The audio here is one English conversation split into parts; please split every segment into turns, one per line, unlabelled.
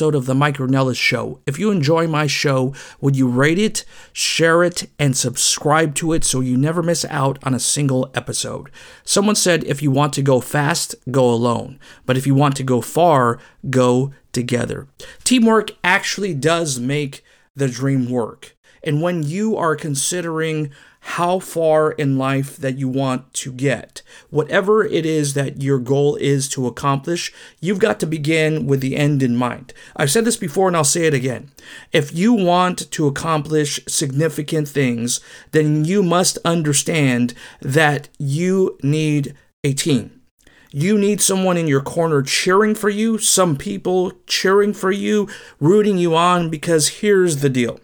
episode of the Mike Ornelas Show. If you enjoy my show, would you rate it, share it, and subscribe to it so you never miss out on a single episode? Someone said if you want to go fast, go alone. But if you want to go far, go together. Teamwork actually does make the dream work. And when you are considering how far in life that you want to get. Whatever it is that your goal is to accomplish, you've got to begin with the end in mind. I've said this before and I'll say it again. If you want to accomplish significant things, then you must understand that you need a team. You need someone in your corner cheering for you, some people cheering for you, rooting you on, because here's the deal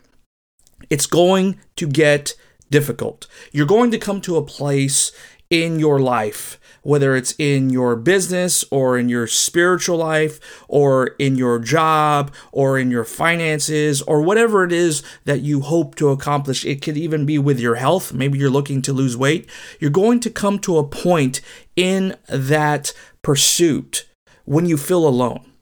it's going to get difficult. You're going to come to a place in your life, whether it's in your business or in your spiritual life or in your job or in your finances or whatever it is that you hope to accomplish. It could even be with your health. Maybe you're looking to lose weight. You're going to come to a point in that pursuit when you feel alone.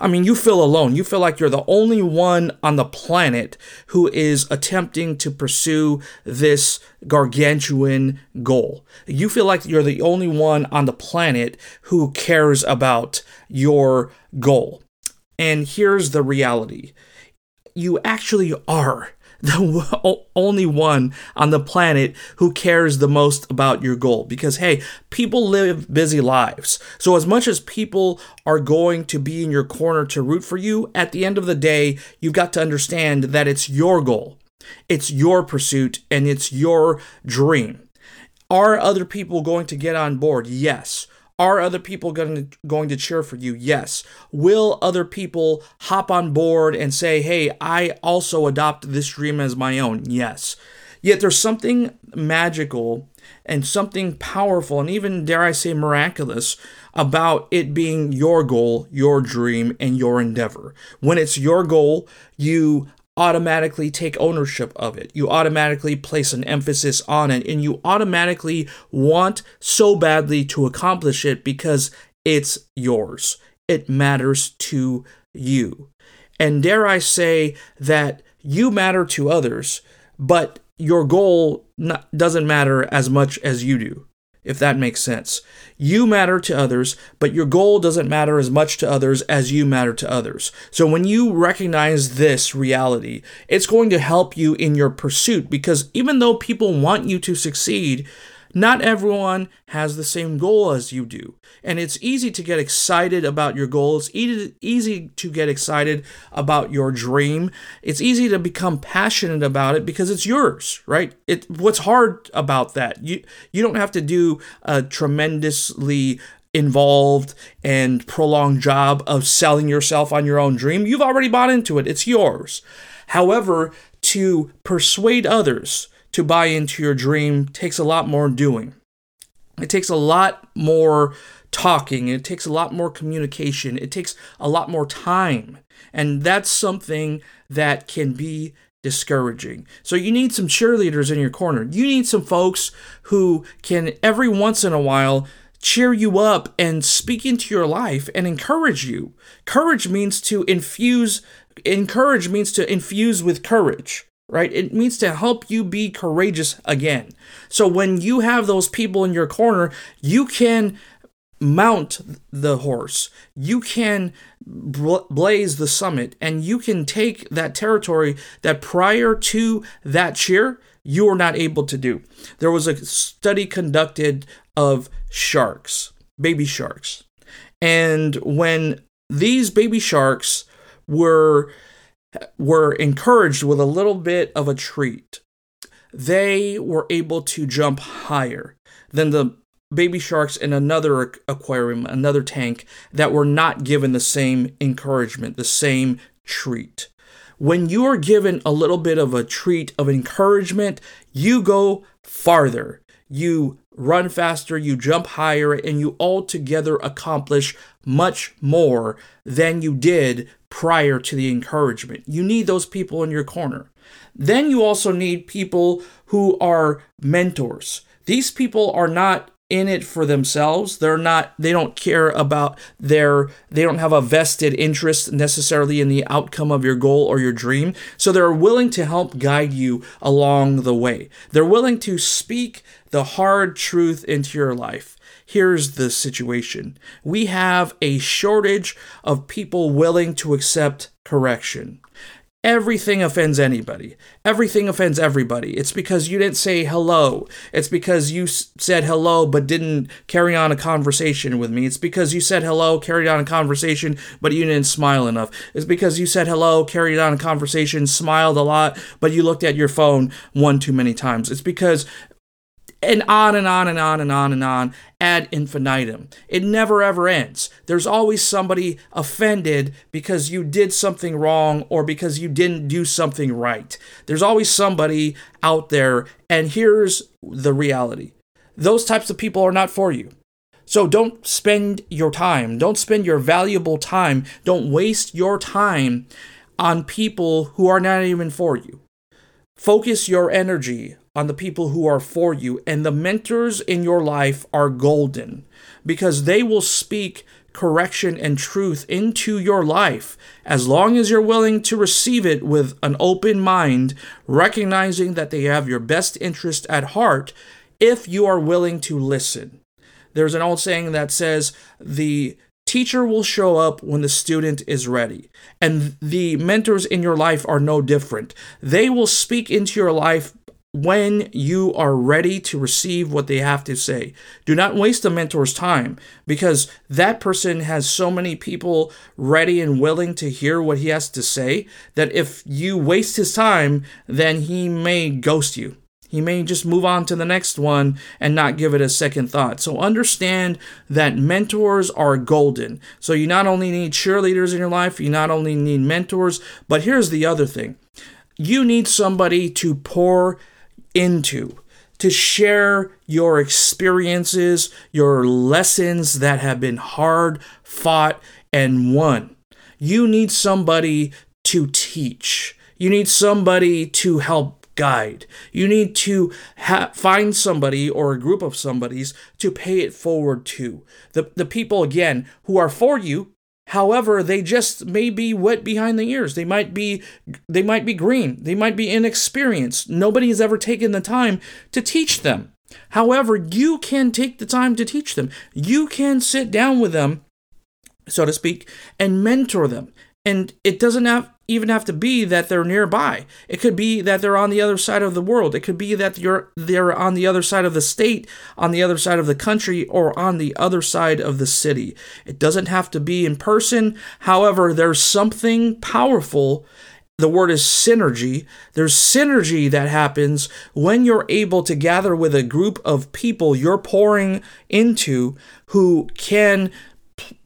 I mean, you feel alone. You feel like you're the only one on the planet who is attempting to pursue this gargantuan goal. You feel like you're the only one on the planet who cares about your goal. And here's the reality you actually are the only one on the planet who cares the most about your goal. Because hey people live busy lives. So as much as people are going to be in your corner to root for you at the end of the day you've got to understand that it's your goal. It's your pursuit and it's your dream. Are other people going to get on board? Yes are other people going to, going to cheer for you? Yes. Will other people hop on board and say, hey, I also adopt this dream as my own? Yes. Yet there's something magical and something powerful and even, dare I say, miraculous about it being your goal, your dream, and your endeavor. When it's your goal, you automatically take ownership of it. You automatically place an emphasis on it and you automatically want so badly to accomplish it because it's yours. It matters to you. And dare I say that you matter to others, but your goal doesn't matter as much as you do if that makes sense. You matter to others, but your goal doesn't matter as much to others as you matter to others. So when you recognize this reality, it's going to help you in your pursuit because even though people want you to succeed, not everyone has the same goal as you do. And it's easy to get excited about your goals, easy, to get excited about your dream. It's easy to become passionate about it because it's yours, right? It what's hard about that? You you don't have to do a tremendously involved and prolonged job of selling yourself on your own dream. You've already bought into it. It's yours. However, to persuade others to buy into your dream takes a lot more doing. It takes a lot more talking. It takes a lot more communication. It takes a lot more time. And that's something that can be discouraging. So you need some cheerleaders in your corner. You need some folks who can every once in a while cheer you up and speak into your life and encourage you. Courage means to infuse encourage means to infuse with courage right? It means to help you be courageous again. So when you have those people in your corner, you can mount the horse, you can blaze the summit, and you can take that territory that prior to that cheer, you were not able to do. There was a study conducted of sharks, baby sharks. And when these baby sharks were were encouraged with a little bit of a treat. They were able to jump higher than the baby sharks in another aquarium, another tank, that were not given the same encouragement, the same treat. When you are given a little bit of a treat of encouragement, you go farther. You run faster, you jump higher, and you altogether accomplish much more than you did prior to the encouragement. You need those people in your corner. Then you also need people who are mentors. These people are not in it for themselves. They're not they don't care about their they don't have a vested interest necessarily in the outcome of your goal or your dream. So they're willing to help guide you along the way. They're willing to speak the hard truth into your life. Here's the situation. We have a shortage of people willing to accept correction. Everything offends anybody. Everything offends everybody. It's because you didn't say hello. It's because you said hello but didn't carry on a conversation with me. It's because you said hello, carried on a conversation, but you didn't smile enough. It's because you said hello, carried on a conversation, smiled a lot, but you looked at your phone one too many times. It's because and on and on and on and on and on ad infinitum. It never ever ends. There's always somebody offended because you did something wrong or because you didn't do something right. There's always somebody out there, and here's the reality those types of people are not for you. So don't spend your time, don't spend your valuable time, don't waste your time on people who are not even for you. Focus your energy on the people who are for you. And the mentors in your life are golden because they will speak correction and truth into your life as long as you're willing to receive it with an open mind, recognizing that they have your best interest at heart if you are willing to listen. There's an old saying that says, the teacher will show up when the student is ready. And the mentors in your life are no different. They will speak into your life when you are ready to receive what they have to say. Do not waste a mentor's time because that person has so many people ready and willing to hear what he has to say that if you waste his time, then he may ghost you. He may just move on to the next one and not give it a second thought. So understand that mentors are golden. So you not only need cheerleaders in your life, you not only need mentors, but here's the other thing you need somebody to pour into, to share your experiences, your lessons that have been hard fought and won. You need somebody to teach. You need somebody to help guide. You need to ha- find somebody or a group of somebodies to pay it forward to. The, the people, again, who are for you However, they just may be wet behind the ears. They might be they might be green. They might be inexperienced. Nobody has ever taken the time to teach them. However, you can take the time to teach them. You can sit down with them, so to speak, and mentor them. And it doesn't have even have to be that they're nearby. It could be that they're on the other side of the world. It could be that you're they're on the other side of the state, on the other side of the country, or on the other side of the city. It doesn't have to be in person. However, there's something powerful the word is synergy. There's synergy that happens when you're able to gather with a group of people you're pouring into who can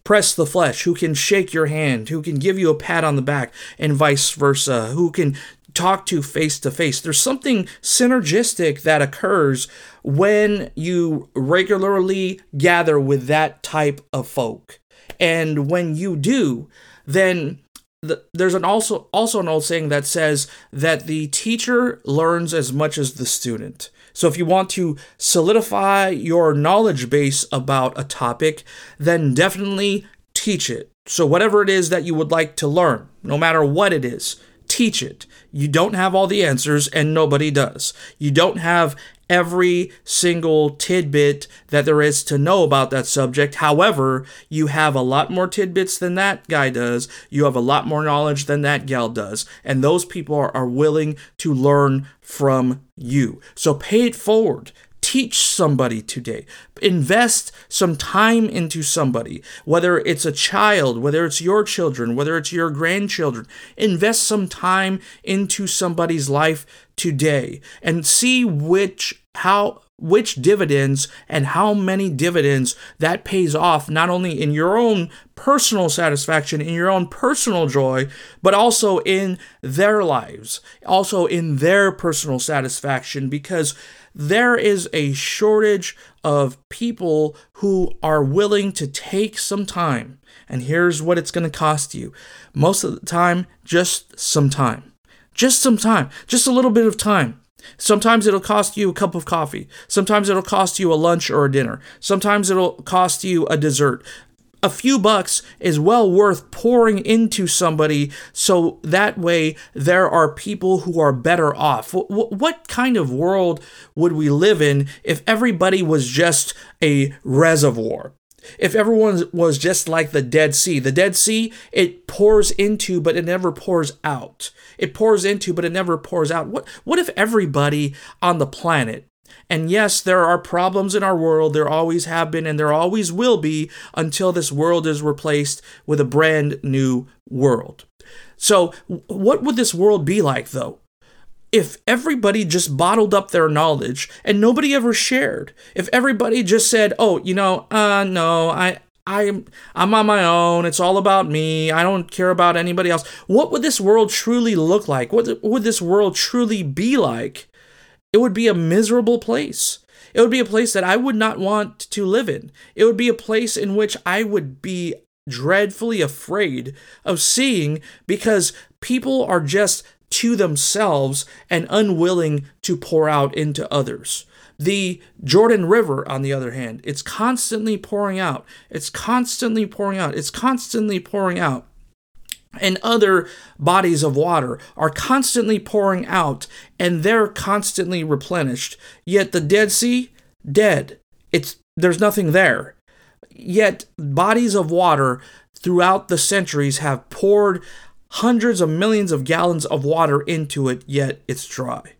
press the flesh, who can shake your hand, who can give you a pat on the back, and vice versa, who can talk to face to face. There's something synergistic that occurs when you regularly gather with that type of folk. And when you do, then the, there's an also also an old saying that says that the teacher learns as much as the student. So if you want to solidify your knowledge base about a topic, then definitely teach it. So whatever it is that you would like to learn, no matter what it is, teach it. You don't have all the answers, and nobody does. You don't have every single tidbit that there is to know about that subject. However, you have a lot more tidbits than that guy does. You have a lot more knowledge than that gal does. And those people are, are willing to learn from you. So pay it forward teach somebody today. Invest some time into somebody, whether it's a child, whether it's your children, whether it's your grandchildren. Invest some time into somebody's life today and see which how which dividends and how many dividends that pays off not only in your own personal satisfaction in your own personal joy but also in their lives also in their personal satisfaction because there is a shortage of people who are willing to take some time. And here's what it's going to cost you most of the time, just some time. Just some time, just a little bit of time. Sometimes it'll cost you a cup of coffee. Sometimes it'll cost you a lunch or a dinner. Sometimes it'll cost you a dessert. A few bucks is well worth pouring into somebody so that way there are people who are better off. What kind of world would we live in if everybody was just a reservoir? If everyone was just like the Dead Sea, the Dead Sea, it pours into, but it never pours out. It pours into, but it never pours out. What, what if everybody on the planet, and yes, there are problems in our world, there always have been, and there always will be until this world is replaced with a brand new world. So, what would this world be like, though? If everybody just bottled up their knowledge and nobody ever shared, if everybody just said, "Oh, you know, uh no, I I'm I'm on my own. It's all about me. I don't care about anybody else." What would this world truly look like? What would this world truly be like? It would be a miserable place. It would be a place that I would not want to live in. It would be a place in which I would be dreadfully afraid of seeing because people are just to themselves and unwilling to pour out into others. The Jordan River, on the other hand, it's constantly pouring out. It's constantly pouring out. It's constantly pouring out. And other bodies of water are constantly pouring out and they're constantly replenished. Yet the Dead Sea, dead. It's there's nothing there. Yet bodies of water throughout the centuries have poured hundreds of millions of gallons of water into it, yet it's dry.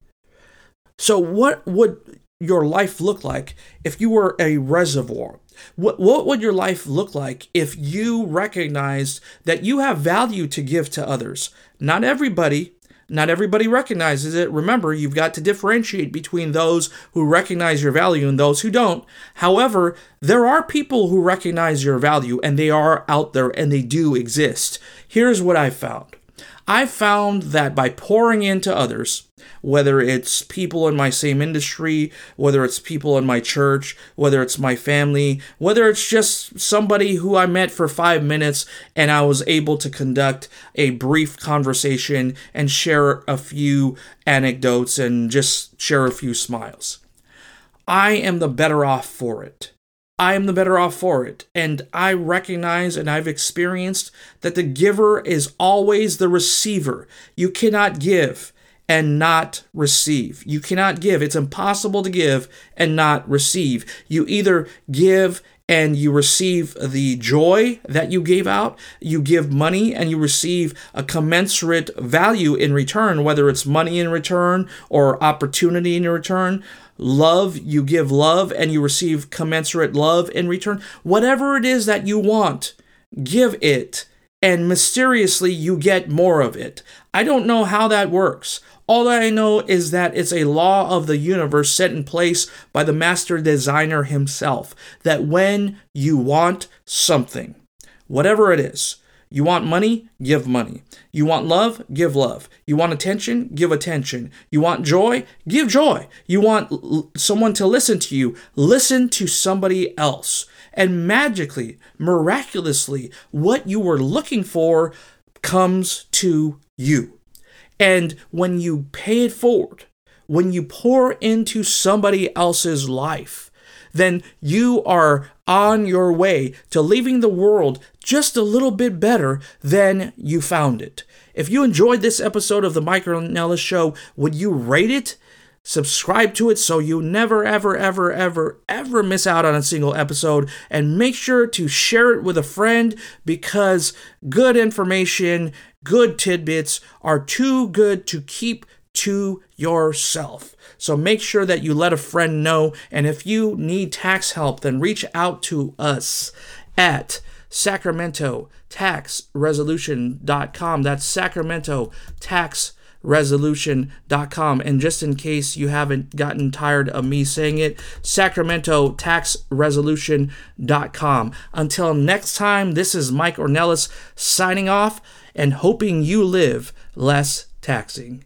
So, what would your life look like if you were a reservoir? What, what would your life look like if you recognized that you have value to give to others? Not everybody, not everybody recognizes it. Remember, you've got to differentiate between those who recognize your value and those who don't. However, there are people who recognize your value and they are out there and they do exist. Here's what I found I found that by pouring into others, whether it's people in my same industry, whether it's people in my church, whether it's my family, whether it's just somebody who I met for five minutes and I was able to conduct a brief conversation and share a few anecdotes and just share a few smiles. I am the better off for it. I am the better off for it. And I recognize and I've experienced that the giver is always the receiver. You cannot give and not receive. You cannot give. It's impossible to give and not receive. You either give and you receive the joy that you gave out. You give money and you receive a commensurate value in return, whether it's money in return or opportunity in return love, you give love and you receive commensurate love in return. Whatever it is that you want, give it, and mysteriously you get more of it. I don't know how that works. All I know is that it's a law of the universe set in place by the master designer himself that when you want something, whatever it is, you want money? Give money. You want love? Give love. You want attention? Give attention. You want joy? Give joy. You want l- someone to listen to you? Listen to somebody else. And magically, miraculously, what you were looking for comes to you. And when you pay it forward, when you pour into somebody else's life, then you are on your way to leaving the world just a little bit better than you found it. If you enjoyed this episode of the Mike Ornelas Show, would you rate it? Subscribe to it so you never, ever, ever, ever, ever miss out on a single episode. And make sure to share it with a friend because good information, good tidbits are too good to keep to yourself. So make sure that you let a friend know. And if you need tax help, then reach out to us at Sacramento Tax Resolution.com. That's Sacramento Tax resolution.com and just in case you haven't gotten tired of me saying it sacramento tax resolution.com until next time this is mike ornelas signing off and hoping you live less taxing